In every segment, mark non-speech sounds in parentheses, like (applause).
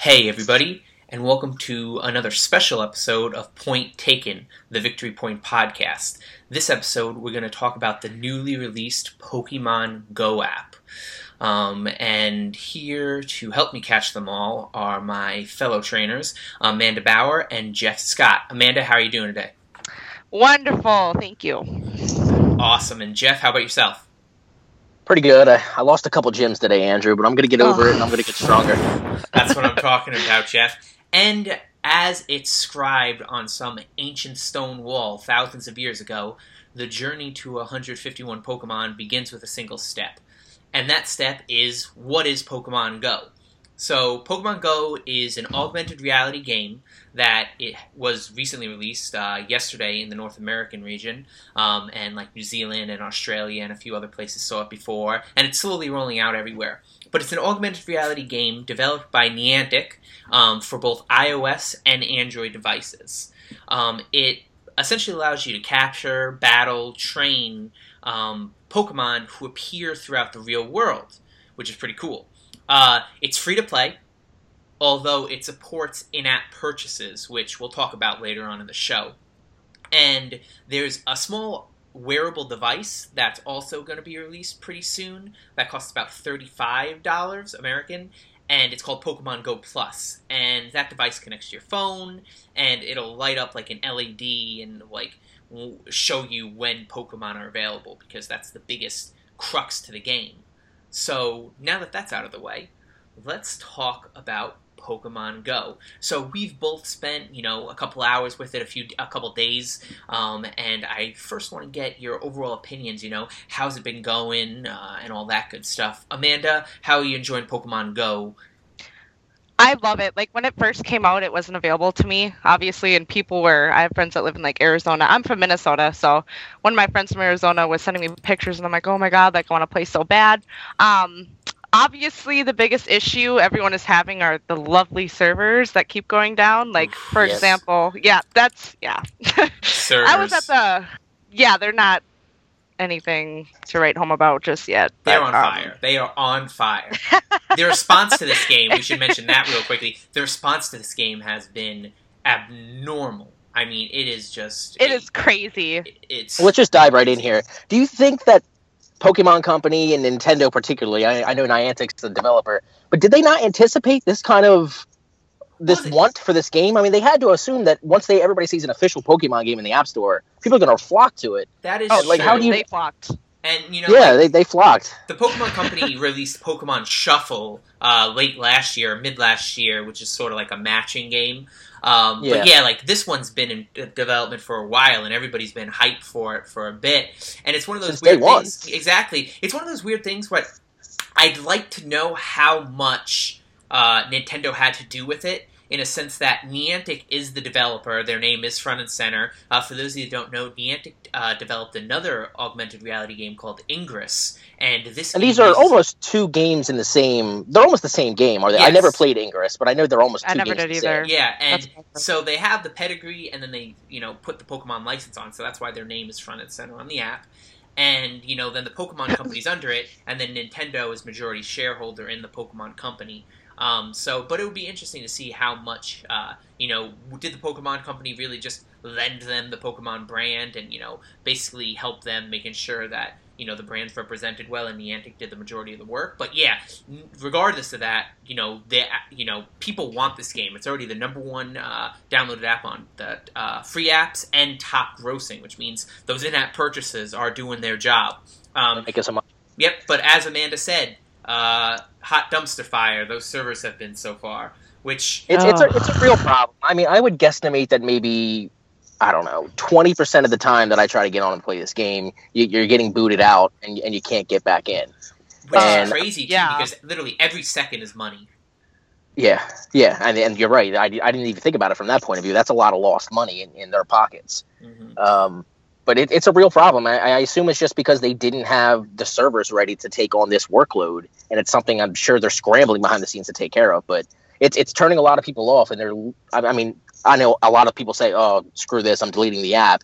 Hey, everybody, and welcome to another special episode of Point Taken, the Victory Point podcast. This episode, we're going to talk about the newly released Pokemon Go app. Um, and here to help me catch them all are my fellow trainers, Amanda Bauer and Jeff Scott. Amanda, how are you doing today? Wonderful, thank you. Awesome. And Jeff, how about yourself? Pretty good. I, I lost a couple gyms today, Andrew, but I'm going to get over it and I'm going to get oh. stronger. (laughs) That's what I'm talking about, Jeff. And as it's scribed on some ancient stone wall thousands of years ago, the journey to 151 Pokemon begins with a single step. And that step is what is Pokemon Go? So, Pokemon Go is an augmented reality game that it was recently released uh, yesterday in the North American region, um, and like New Zealand and Australia and a few other places saw it before, and it's slowly rolling out everywhere. But it's an augmented reality game developed by Niantic um, for both iOS and Android devices. Um, it essentially allows you to capture, battle, train um, Pokemon who appear throughout the real world, which is pretty cool. Uh, it's free to play, although it supports in app purchases, which we'll talk about later on in the show. And there's a small wearable device that's also going to be released pretty soon that costs about $35 American. And it's called Pokemon Go Plus, and that device connects to your phone, and it'll light up like an LED and like show you when Pokemon are available because that's the biggest crux to the game. So now that that's out of the way, let's talk about Pokemon Go. So we've both spent, you know, a couple hours with it, a few, a couple days, um, and I first want to get your overall opinions. You know, how's it been going, uh, and all that good stuff. Amanda, how are you enjoying Pokemon Go? I love it. Like when it first came out, it wasn't available to me, obviously, and people were. I have friends that live in like Arizona. I'm from Minnesota, so one of my friends from Arizona was sending me pictures, and I'm like, oh my god, like I want to play so bad. Um, obviously, the biggest issue everyone is having are the lovely servers that keep going down. Like for Yes. example, yeah, that's yeah. Servers. (laughs) I was at the. Yeah, they're not anything to write home about just yet. They're on um, fire. They are on fire. (laughs) the response to this game, we should mention that real quickly. The response to this game has been abnormal. I mean, it is just. It is crazy. It's. Let's just dive right in here. Do you think that Pokemon Company and Nintendo, particularly, I, I know Niantic's the developer, but did they not anticipate this kind of this Was it- want for this game? I mean, they had to assume that once they everybody sees an official Pokemon game in the App Store, people are going to flock to it. that is Oh, like, true. how do you- they flocked. And you know, yeah, like, they, they flocked. the Pokemon Company (laughs) released Pokemon Shuffle uh, late last year, mid last year, which is sort of like a matching game. Um, Yeah. But yeah, like this one's been in development for a while, and everybody's been hyped for it for a bit. And it's one of those Since weird one. things. Exactly, it's one of those weird things where I'd like to know how much uh, Nintendo had to do with it. In a sense that Niantic is the developer, their name is front and center. Uh, for those of you who don't know, Niantic uh, developed another augmented reality game called Ingress, and this And these are is- almost two games in the same. They're almost the same game, are they? I never played Ingress, but I know they're almost two I never games did the same. either. Yeah, and That's awesome. so they have the pedigree, and then they, you know, put the Pokemon license on, so that's why their name is front and center on the app. And you know, then the Pokemon (laughs) company's under it, and then Nintendo is majority shareholder in the Pokemon company. Um, so, but it would be interesting to see how much, uh, you know, did the Pokemon company really just lend them the Pokemon brand, and you know, basically help them making sure that you know the brand's represented well, and Niantic did the majority of the work. But yeah, regardless of that, you know, they, you know, people want this game. It's already the number one uh, downloaded app on the uh, free apps and top grossing, which means those in-app purchases are doing their job. Um, Make us some yep, but as Amanda said, uh, hot dumpster fire. Those servers have been so far, which It's it's a Oh. it's a (sighs) real problem. I mean, I would guesstimate that maybe I don't know twenty percent of the time that I try to get on and play this game, you, you're getting booted out and and you can't get back in. which And- is crazy too, yeah. because literally every second is money. Yeah, yeah, and, and you're right. I, I didn't even think about it from that point of view. That's a lot of lost money in, in their pockets. hmm Um, but it, it's a real problem. I, I assume it's just because they didn't have the servers ready to take on this workload, and it's something I'm sure they're scrambling behind the scenes to take care of. But it's it's turning a lot of people off, and they're. I, I mean, I know a lot of people say, "Oh, screw this, I'm deleting the app,"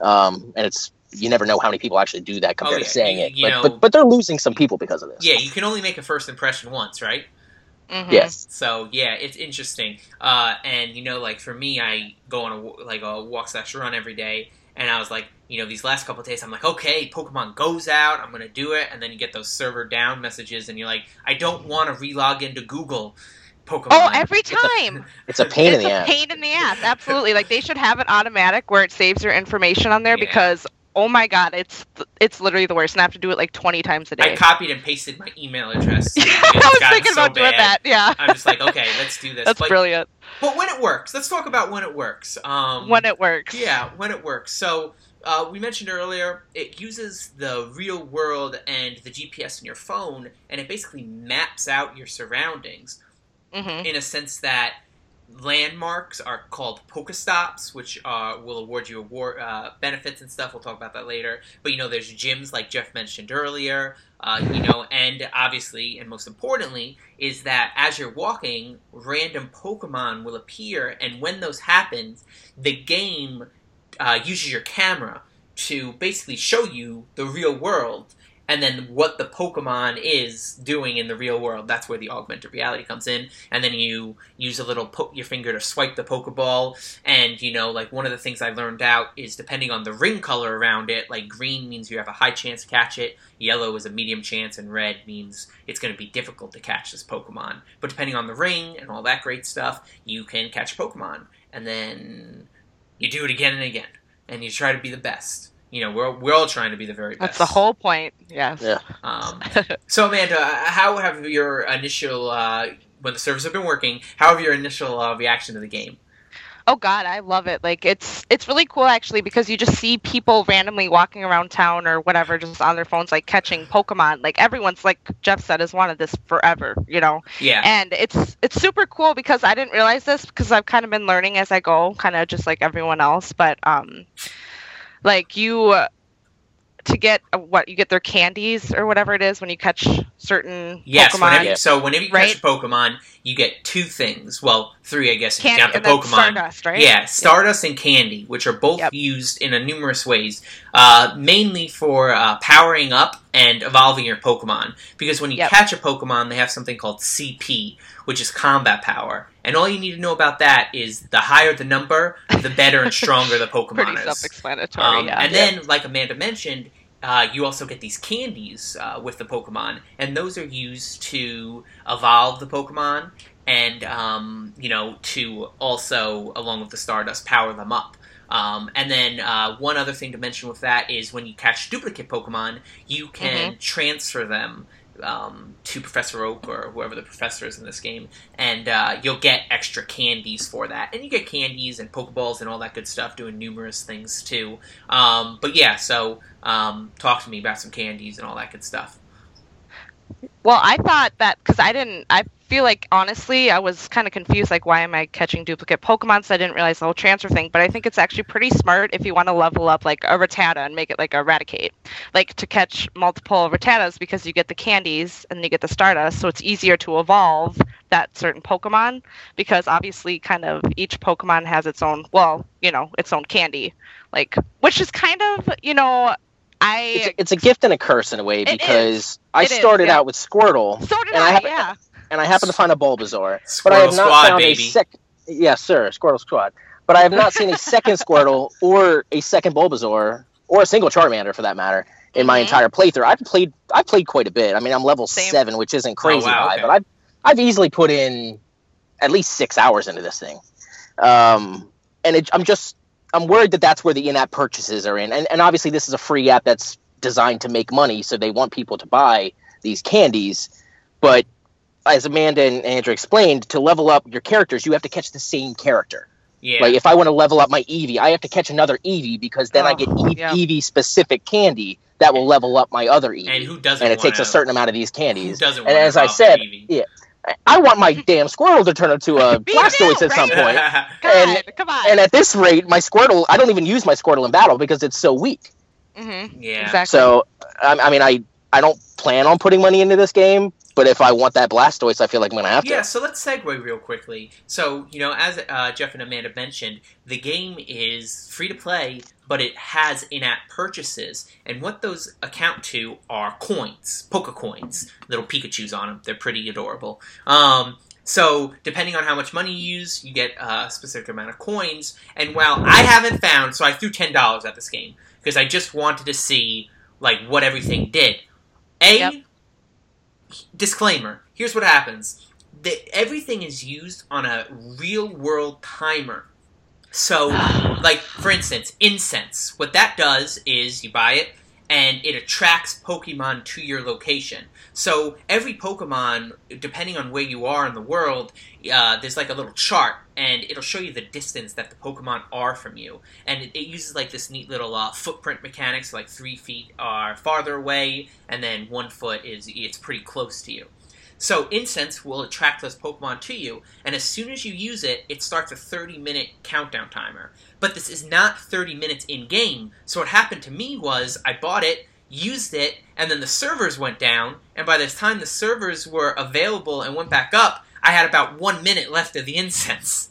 um, and it's you never know how many people actually do that compared Oh, yeah. to saying it. you but, know- but but they're losing some people because of this. Yeah, you can only make a first impression once, right? Mhm. Yes. So yeah, it's interesting. Uh, and you know, like for me, I go on a like a walk slash run every day, and I was like, you know, these last couple of days, I'm like, okay, Pokemon goes out, I'm gonna do it, and then you get those server down messages, and you're like, I don't want to relog into Google Pokemon. Oh, every (laughs) time. It's a pain it's in the a ass. pain in the ass. Absolutely. Like they should have it automatic where it saves your information on there Yeah. because oh my god, it's it's literally the worst, and I have to do it like twenty times a day. I copied and pasted my email address. (laughs) I was thinking so about doing that. Yeah, I'm just like, okay, let's do this. that's but, brilliant. but when it works, let's talk about when it works. Um, when it works. Yeah, when it works. So uh, we mentioned earlier, it uses the real world and the GPS in your phone, and it basically maps out your surroundings hmm in a sense that landmarks are called Pokestops, which uh, will award you award uh, benefits and stuff. We'll talk about that later. But you know, there's gyms like Jeff mentioned earlier. Uh, you know, and obviously, and most importantly, is that as you're walking, random Pokemon will appear, and when those happen, the game uh, uses your camera to basically show you the real world and then what the Pokemon is doing in the real world. That's where the augmented reality comes in. And then you use a little poke your finger to swipe the Pokeball. And you know, like one of the things I learned out is depending on the ring color around it, like green means you have a high chance to catch it, yellow is a medium chance, and red means it's going to be difficult to catch this Pokemon. But depending on the ring and all that great stuff, you can catch Pokemon. And then you do it again and again. And you try to be the best. You know, we're, we're all trying to be the very best. That's the whole point. Yes. Yeah. Um, (laughs) so, Amanda, uh, how have your initial, uh, when the servers have been working, how have your initial uh, reaction to the game? Oh God, I love it. Like it's it's really cool actually because you just see people randomly walking around town or whatever, just on their phones, like catching Pokemon. Like everyone's like Jeff said has wanted this forever, you know. Yeah. And it's it's super cool because I didn't realize this because I've kind of been learning as I go, kind of just like everyone else. But um, like you to get uh, what you get their candies or whatever it is when you catch certain Yes, Pokemon. whenever, so whenever you Right? catch a Pokemon, you get two things. Well, three, I guess, if you Candy count the Pokemon. Stardust, right? Yeah, Stardust and Candy, which are both Yep. used in a numerous ways, uh, mainly for uh, powering up and evolving your Pokemon. Because when you Yep. catch a Pokemon, they have something called CP, which is combat power. And all you need to know about that is the higher the number, the better and stronger the (laughs) Pokemon Pretty is. self-explanatory. Um, yeah. And then, like Amanda mentioned, uh, you also get these candies uh, with the Pokemon, and those are used to evolve the Pokemon, and um, you know to also, along with the Stardust, power them up. Um, and then uh, one other thing to mention with that is when you catch duplicate Pokemon, you can transfer them um, to Professor Oak or whoever the professor is in this game, and uh, you'll get extra candies for that. And you get candies and Pokeballs and all that good stuff, doing numerous things too. Um, but yeah, so um, talk to me about some candies and all that good stuff. Well, I thought that because I didn't. I feel like honestly, I was kind of confused. Like, why am I catching duplicate Pokemon? So I didn't realize the whole transfer thing. But I think it's actually pretty smart if you want to level up like a Rattata and make it like a Raticate, like to catch multiple Rattatas because you get the candies and you get the Stardust, so it's easier to evolve that certain Pokemon because obviously, kind of each Pokemon has its own. Well, you know, its own candy, like which is kind of you know. I It's a, it's a gift and a curse in a way because I It is, started yeah. out with Squirtle so did and I I, have- yeah. And I happen to find a Bulbasaur, Squirtle but I have not Squad, found baby. a sec. Yes, sir, Squirtle Squad. But I have not seen a second (laughs) Squirtle or a second Bulbasaur or a single Charmander for that matter in my Mhm. entire playthrough. I've played I've played quite a bit. I mean, I'm level Same. seven, which isn't crazy Oh, wow, high, okay. but I've I've easily put in at least six hours into this thing. Um, and it, I'm just I'm worried that that's where the in-app purchases are in, and and obviously this is a free app that's designed to make money, so they want people to buy these candies. But as Amanda and Andrew explained, to level up your characters, you have to catch the same character. Yeah. Like if I want to level up my Eevee, I have to catch another Eevee because then I get Oh, e- yeah. Eevee specific candy that will level up my other Eevee. and who doesn't? and it takes a certain amount of these Who candies. doesn't? And as I said, yeah, I want my damn Squirtle to turn into a (laughs) Me Blastoise too, at some point. (laughs) God, And- come on. And at this rate, my Squirtle, I don't even use my Squirtle in battle because it's so weak. mm-hmm. yeah. Exactly. So, I, I mean, I, I don't plan on putting money into this game, but if I want that Blastoise, I feel like I'm gonna have to. Yeah, so let's segue real quickly. So, you know, as uh, Jeff and Amanda mentioned, the game is free to play, but it has in app purchases. And what those account to are coins, Poke coins, little Pikachus on them. They're pretty adorable. Um, so, depending on how much money you use, you get a specific amount of coins. And while I haven't found, so I threw $10 at this game because I just wanted to see, like, what everything did. A, Yep. Disclaimer. Here's what happens. The, everything is used on a real world timer. So like for instance incense. What that does is you buy it and it attracts pokemon to your location. So every pokemon depending on where you are in the world uh, there's like a little chart and it'll show you the distance that the pokemon are from you. And it, it uses like this neat little uh, footprint mechanics like three feet are farther away and then one foot is it's pretty close to you so incense will attract those pokemon to you and as soon as you use it it starts a 30 minute countdown timer but this is not 30 minutes in game so what happened to me was i bought it used it and then the servers went down and by the time the servers were available and went back up i had about one minute left of the incense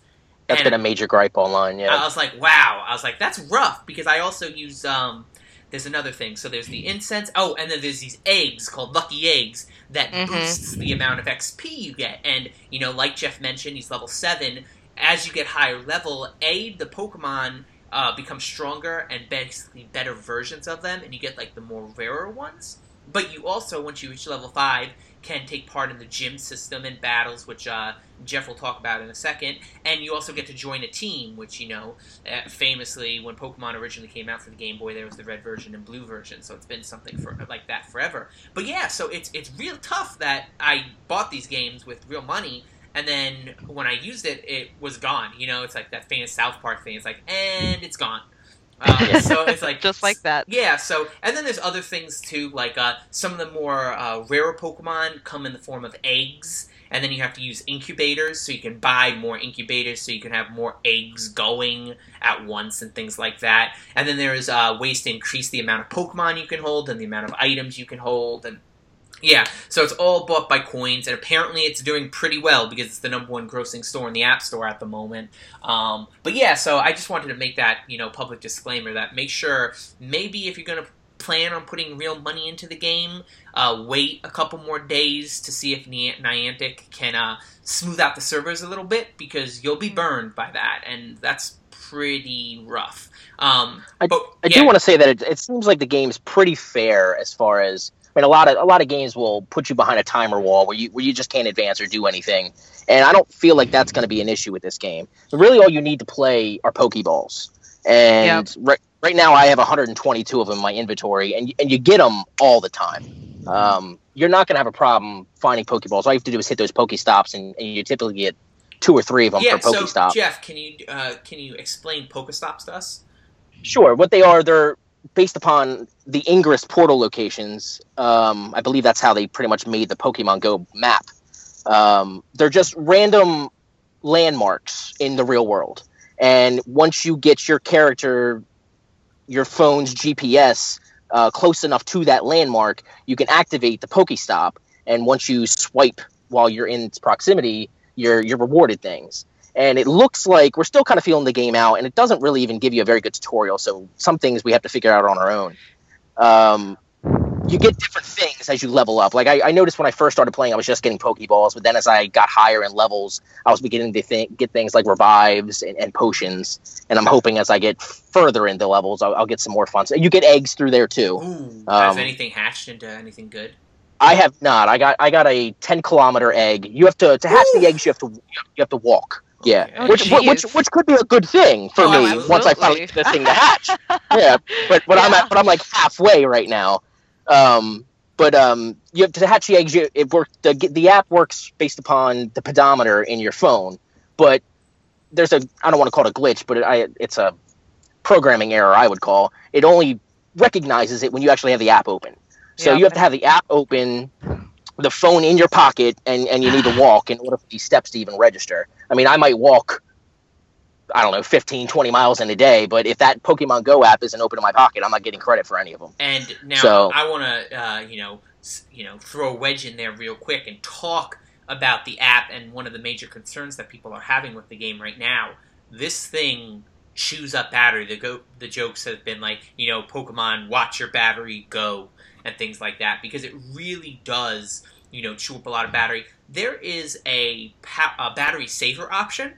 That's and- been a major gripe online. Yeah. I was like, wow. I was like, that's rough because I also use um. There's another thing. So there's the incense. Oh, and then there's these eggs called lucky eggs that Mhm. boosts the amount of XP you get. And you know, like Jeff mentioned, he's level seven. As you get higher level, a the Pokemon uh, become stronger and basically better versions of them, and you get like the more rarer ones. But you also, once you reach level five, can take part in the gym system and battles, which uh, Jeff will talk about in a second. And you also get to join a team, which you know, uh, famously, when Pokemon originally came out for the Game Boy, there was the red version and blue version, so it's been something for like that forever. But yeah, so it's it's real tough that I bought these games with real money. And then when I used it, it was gone. You know, it's like that famous South Park thing. It's like, and it's gone. Uh, so it's like Just like that. yeah, so and then there's other things too, like uh, some of the more uh, rarer Pokemon come in the form of eggs, and then you have to use incubators, so you can buy more incubators, so you can have more eggs going at once and things like that. And then there's uh, ways to increase the amount of Pokemon you can hold and the amount of items you can hold, and yeah, so it's all bought by coins, and apparently it's doing pretty well because it's the number one grossing store in the App Store at the moment. Um, but yeah, so I just wanted to make that you know public disclaimer that make sure maybe if you're gonna plan on putting real money into the game, uh, wait a couple more days to see if Niantic can uh, smooth out the servers a little bit because you'll be burned by that, and that's pretty rough. Um, I- but, I yeah, do want to say that it, it seems like the game's pretty fair as far as I mean a lot of a lot of games will put you behind a timer wall where you where you just can't advance or do anything, and I don't feel like that's going to be an issue with this game. Really, all you need to play are Pokeballs, and right right now I have 122 of them in my inventory, and and you get them all the time. Um, you're not going to have a problem finding Pokeballs. All you have to do is hit those Pokestops, and, and you typically get two or three of them yeah. So Pokestop. Jeff, can you uh, can you explain Pokestops to us? Sure. What they are, they're based upon the Ingress portal locations. Um, I believe that's how they pretty much made the Pokemon Go map. Um, they're just random landmarks in the real world. And once you get your character, your phone's GPS uh, close enough to that landmark, you can activate the Pokestop. And once you swipe while you're in its proximity, you're you're rewarded things. And it looks like we're still kind of feeling the game out and it doesn't really even give you a very good tutorial so some things we have to figure out on our own. Um, you get different things as you level up. Like I, I noticed when i first started playing i was just getting pokeballs but then as i got higher in levels i was beginning to think, get things like revives and, and potions and i'm hoping as i get further into levels i'll, I'll get some more fun. So you get eggs through there too. Ooh, has Um, anything hatched into anything good? I have not. I got I got a ten kilometer egg. You have to to hatch the eggs. You have to you have to walk. Yeah, Oh, which jeez. which which could be a good thing for Oh, me absolutely. once I finally get this thing to hatch. (laughs) yeah, but but I'm at, but I'm like halfway right now. Um, but um, you have to hatch the eggs. You, it work the the app works based upon the pedometer in your phone, but there's a I don't want to call it a glitch, but it, I it's a programming error I would call. It only recognizes it when you actually have the app open. So Yeah. you have to have the app open, the phone in your pocket, and, and you need to (sighs) walk in order for these steps to even register. I mean, I might walk, I don't know, 15, 20 miles in a day, but if that Pokemon Go app isn't open in my pocket, I'm not getting credit for any of them. And now So- I want to, uh, you know, you know, throw a wedge in there real quick and talk about the app and one of the major concerns that people are having with the game right now. This thing chews up battery. The go the jokes have been like, you know, Pokemon watch your battery go and things like that because it really does, you know, chew up a lot of battery. There is a, pa- a battery saver option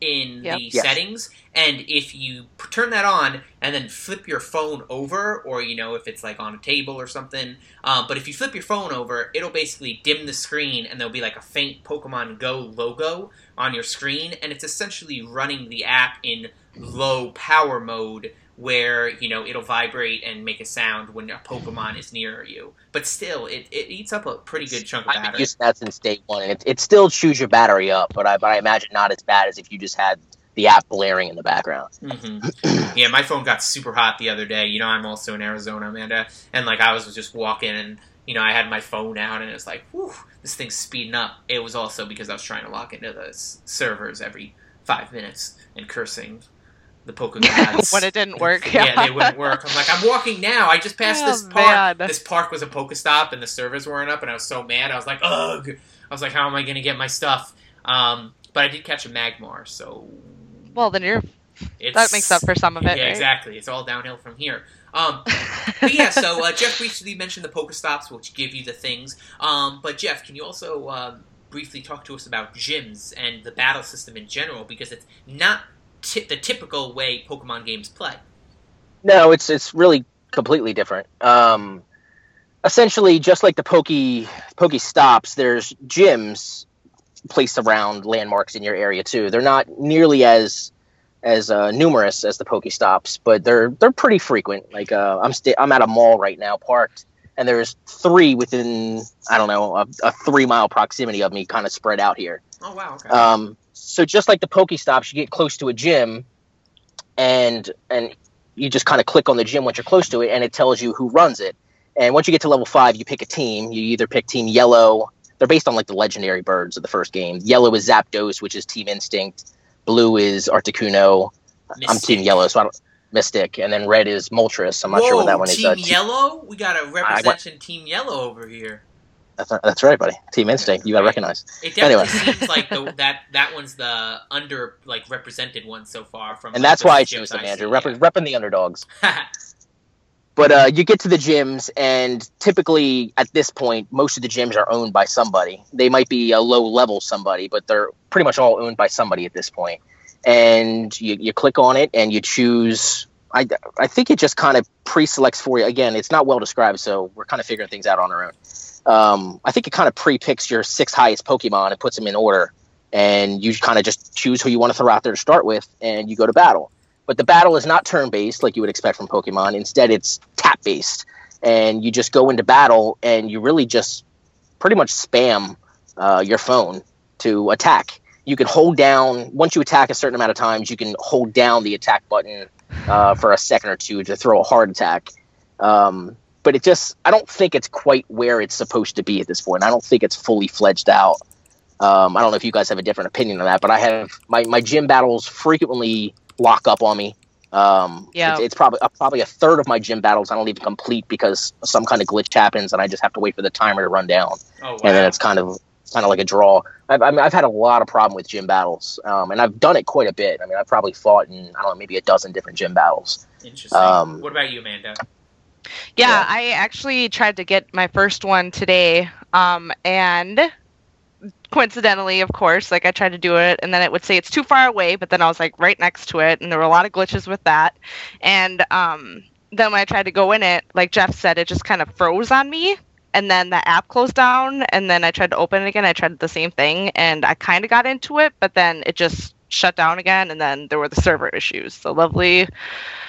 in Yep. the Yes. settings and if you p- turn that on and then flip your phone over or you know if it's like on a table or something um, but if you flip your phone over it'll basically dim the screen and there'll be like a faint pokemon go logo on your screen and it's essentially running the app in low power mode where you know it'll vibrate and make a sound when a pokemon is near you but still it, it eats up a pretty good chunk of I've battery using that since day one, and it, it still chews your battery up, but I, but I imagine not as bad as if you just had the app blaring in the background. hmm (clears throat) yeah, my phone got super hot the other day. You know, I'm also in Arizona, Amanda, and like I was just walking, and you know, I had my phone out, and it was like, whew, this thing's speeding up. It was also because I was trying to log into the servers every five minutes and cursing the Pokegods. (laughs) when it didn't work. yeah, they wouldn't work. I'm like, I'm walking now. I just passed Oh, this park. man. This park was a Pokestop, and the servers weren't up, and I was so mad. I was like, ugh. I was like, how am I going to get my stuff? Um, but I did catch a Magmar, so Well, then you're it's, that makes up for some of it. yeah, right? exactly. It's all downhill from here. Um, (laughs) but yeah, so uh, Jeff briefly mentioned the Pokestops, which give you the things. Um, but Jeff, can you also uh, briefly talk to us about gyms and the battle system in general? Because it's not ti the typical way Pokemon games play. No, it's it's really completely different. Um, essentially, just like the Poke Poke stops, there's gyms placed around landmarks in your area too. They're not nearly as as uh, numerous as the Poke stops, but they're they're pretty frequent. Like uh, I'm sta- I'm at a mall right now, parked, and there's three within I don't know a, a three mile proximity of me, kind of spread out here. Oh wow, okay. Um, so just like the Pokestops, you get close to a gym, and and you just kind of click on the gym once you're close to it, and it tells you who runs it. And once you get to level five, you pick a team. You either pick Team Yellow. They're based on like the legendary birds of the first game. Yellow is Zapdos, which is Team Instinct. Blue is Articuno. I'm Team Yellow, so I don't Mystic, and then red is Moltres. I'm not sure what that one is. Team Uh, Yellow? We got a representation Team Yellow over here. That's, that's right, buddy. Team Instinct. You got to recognize. It definitely Anyway. seems like the, (laughs) that that one's the under like represented one so far from. And like, that's why I chose Andrew. see, Rep- yeah. repping the underdogs. (laughs) But uh, you get to the gyms, and typically at this point, most of the gyms are owned by somebody. They might be a low level somebody, but they're pretty much all owned by somebody at this point. And you, you click on it, and you choose. I, I think it just kind of pre selects for you. Again, it's not well described, so we're kind of figuring things out on our own. Um, I think it kind of pre picks your six highest Pokemon and puts them in order. And you kind of just choose who you want to throw out there to start with, and you go to battle but the battle is not turn based like you would expect from Pokemon. Instead, it's tap based, and you just go into battle and you really just pretty much spam uh, your phone to attack. You can hold down once you attack a certain amount of times. You can hold down the attack button uh, for a second or two to throw a hard attack. Um, but it just, I don't think it's quite where it's supposed to be at this point. I don't think it's fully fledged out. Um, I don't know if you guys have a different opinion on that, but I have my, my gym battles frequently lock up on me. Um, Yeah. it's, it's probably uh, probably a third of my gym battles I don't even complete because some kind of glitch happens and I just have to wait for the timer to run down, Oh wow. and then it's kind of kind of like a draw. I've, I mean, I've had a lot of problem with gym battles, um, and I've done it quite a bit. I mean, I've probably fought in I don't know maybe a dozen different gym battles. Interesting. um, what about you, Amanda? Yeah, Yeah. I actually tried to get my first one today, um, and coincidentally, of course, like I tried to do it, and then it would say it's too far away, but then I was like right next to it, and there were a lot of glitches with that, and um, then when I tried to go in it, like Jeff said, it just kind of froze on me, and then the app closed down, and then I tried to open it again. I tried the same thing, and I kind of got into it, but then it just shut down again, and then there were the server issues, the lovely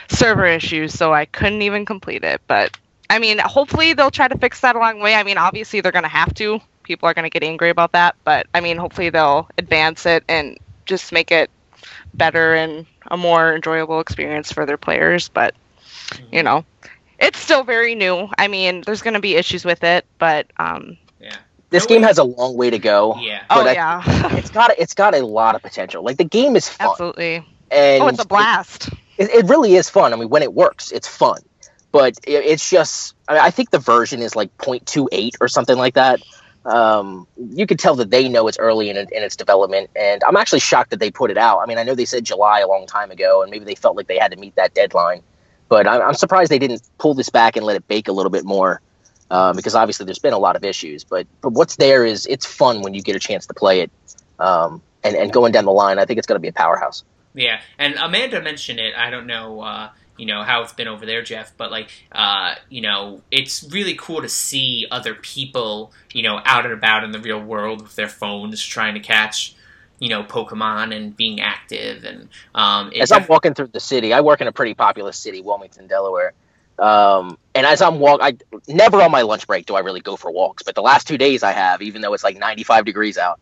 server issues, so I couldn't even complete it. But I mean, hopefully they'll try to fix that along the way. I mean, obviously they're going to have to. People are going to get angry about that, but I mean, hopefully they'll advance it and just make it better and a more enjoyable experience for their players. But you know, it's still very new. I mean, there's going to be issues with it, but um, Yeah. This No game way. has a long way to go. Yeah. oh But I- yeah, (laughs) It's got it's got a lot of potential. Like the game is fun, absolutely. and Oh, it's a blast. It, it really is fun. I mean, when it works, it's fun. but it, it's just I, mean, I think the version is like 0.28 or something like that. Um, you could tell that they know it's early in, in its development, and I'm actually shocked that they put it out. I mean, I know they said July a long time ago, and maybe they felt like they had to meet that deadline, but I'm, I'm surprised they didn't pull this back and let it bake a little bit more. Uh, because obviously there's been a lot of issues, but but what's there is it's fun when you get a chance to play it, um, and and going down the line, I think it's going to be a powerhouse. Yeah, and Amanda mentioned it. I don't know, uh, you know, how it's been over there, Jeff, but like, uh, you know, it's really cool to see other people, you know, out and about in the real world with their phones trying to catch, you know, Pokemon and being active. And um, as I'm walking through the city, I work in a pretty populous city, Wilmington, Delaware. Um, and as I'm walk, I never on my lunch break do I really go for walks, but the last two days I have, even though it's like 95 degrees out,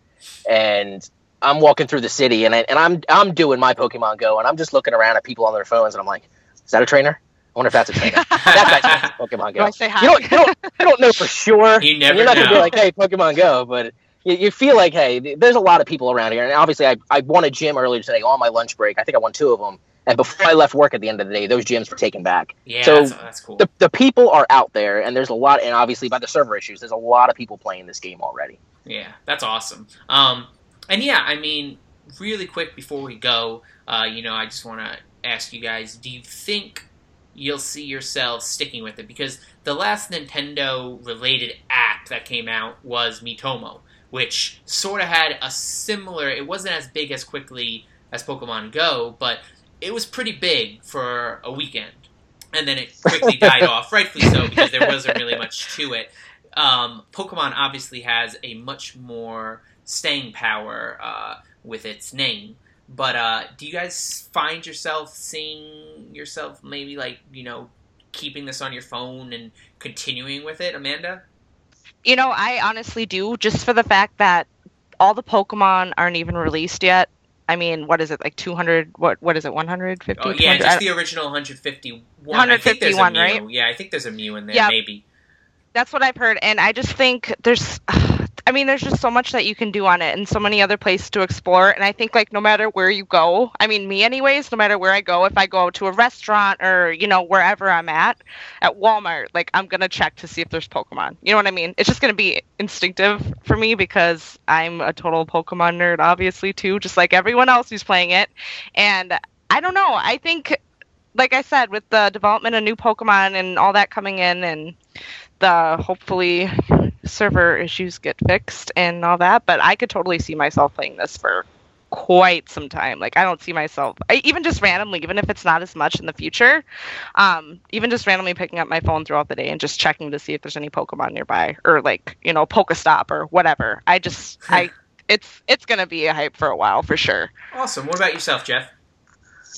and I'm walking through the city, and I, and I'm I'm doing my Pokemon Go, and I'm just looking around at people on their phones, and I'm like, is that a trainer? I wonder if that's a trainer. (laughs) that guy's Pokemon Go. Do I say hi? You don't, you don't, you don't know for sure. You never You're not know. gonna be like, hey, Pokemon Go, but you, you feel like, hey, there's a lot of people around here, and obviously, I I won a gym earlier today on my lunch break. I think I won two of them, and before I left work at the end of the day, those gyms were taken back. yeah, so that's, that's cool. The the people are out there, and there's a lot, and obviously by the server issues, there's a lot of people playing this game already. Yeah, that's awesome. Um, and yeah, I mean, really quick before we go, uh, you know, I just want to ask you guys: Do you think you'll see yourselves sticking with it? Because the last Nintendo-related app that came out was Miitomo, which sort of had a similar. It wasn't as big as quickly as Pokemon Go, but it was pretty big for a weekend, and then it quickly died off. Rightfully so, because there wasn't really much to it um, Pokemon obviously has a much more staying power uh, with its name. But uh, do you guys find yourself seeing yourself maybe like you know keeping this on your phone and continuing with it, Amanda? You know, I honestly do, just for the fact that all the Pokemon aren't even released yet. I mean, what is it like 200? What what is it? 150? Oh yeah, 200? just the original 151. I think there's a 151, Mew. right? Yeah, I think there's a Mew in there, Yeah. maybe. That's what I've heard, and I just think there's, I mean, there's just so much that you can do on it, and so many other places to explore. And I think like no matter where you go, I mean, me anyways, no matter where I go, if I go to a restaurant or you know wherever I'm at, at Walmart, like I'm gonna check to see if there's Pokemon. You know what I mean? It's just gonna be instinctive for me because I'm a total Pokemon nerd, obviously too, just like everyone else who's playing it. And I don't know. I think, like I said, with the development of new Pokemon and all that coming in, and the hopefully server issues get fixed and all that, but I could totally see myself playing this for quite some time. Like I don't see myself I, even just randomly, even if it's not as much in the future, um, even just randomly picking up my phone throughout the day and just checking to see if there's any Pokemon nearby or like you know Pokestop or whatever. I just I it's it's gonna be a hype for a while for sure. Awesome. What about yourself, Jeff?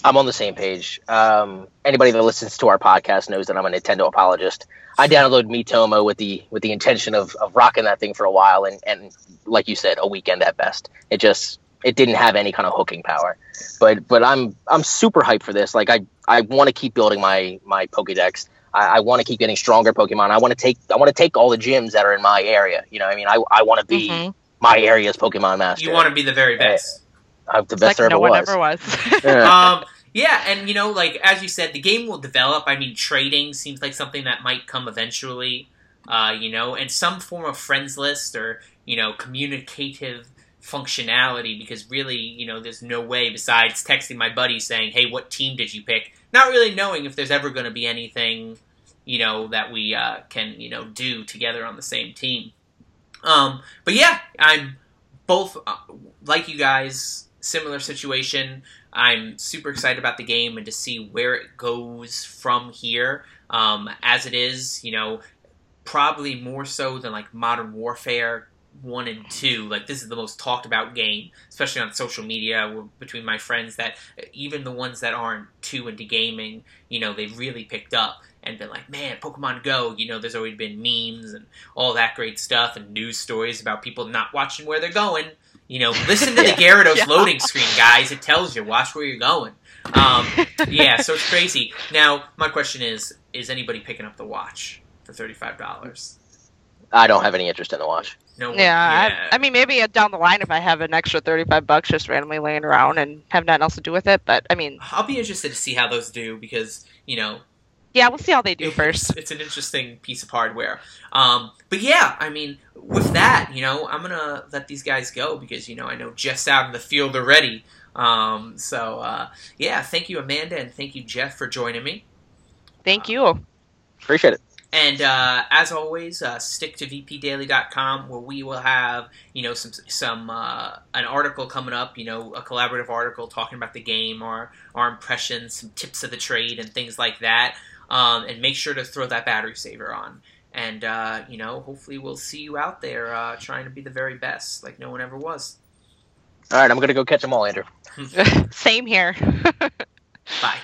I'm on the same page. Um, anybody that listens to our podcast knows that I'm a Nintendo apologist. I downloaded Miitomo with the with the intention of, of rocking that thing for a while, and, and like you said, a weekend at best. It just it didn't have any kind of hooking power. But but I'm I'm super hyped for this. Like I I want to keep building my my Pokédex. I, I want to keep getting stronger Pokemon. I want to take I want to take all the gyms that are in my area. You know, what I mean, I I want to be Mhm. my area's Pokemon master. You want to be the very best. I'm the It's best like there no ever one was. ever was. Yeah. um, yeah, and you know, like as you said, the game will develop. I mean, trading seems like something that might come eventually. Uh, you know, and some form of friends list or you know communicative functionality because really, you know, there's no way besides texting my buddy saying, "Hey, what team did you pick?" Not really knowing if there's ever going to be anything, you know, that we uh, can you know do together on the same team. Um, but yeah, I'm both uh, like you guys. Similar situation. I'm super excited about the game and to see where it goes from here. Um, as it is, you know, probably more so than like Modern Warfare one and two. Like this is the most talked about game, especially on social media between my friends. That even the ones that aren't too into gaming, you know, they've really picked up and been like, man, Pokemon Go. You know, there's always been memes and all that great stuff and news stories about people not watching where they're going. You know, listen to the (laughs) Gyarados Yeah. loading screen, guys. It tells you watch where you're going. Um, (laughs) yeah, so it's crazy. Now, my question is: Is anybody picking up the watch for thirty-five dollars? I don't have any interest in the watch. No. one- Yeah, I, I mean, maybe down the line if I have an extra thirty-five bucks just randomly laying around and have nothing else to do with it. But I mean, I'll be interested to see how those do because you know Yeah, we'll see how they do it's, first. It's an interesting piece of hardware. Um, but yeah, I mean, with that, you know, I'm gonna let these guys go because you know I know Jeff's out in the field already. Um, so uh, yeah, thank you, Amanda, and thank you, Jeff, for joining me. Thank you. Appreciate it. And uh, as always, uh, stick to vpdaily.com where we will have you know some some uh, an article coming up, you know, a collaborative article talking about the game, our our impressions, some tips of the trade, and things like that. Um, and make sure to throw that battery saver on. And uh, you know, hopefully, we'll see you out there uh, trying to be the very best, like no one ever was. All right, I'm gonna go catch them all, Andrew. (laughs) (laughs) Same here. (laughs) Bye.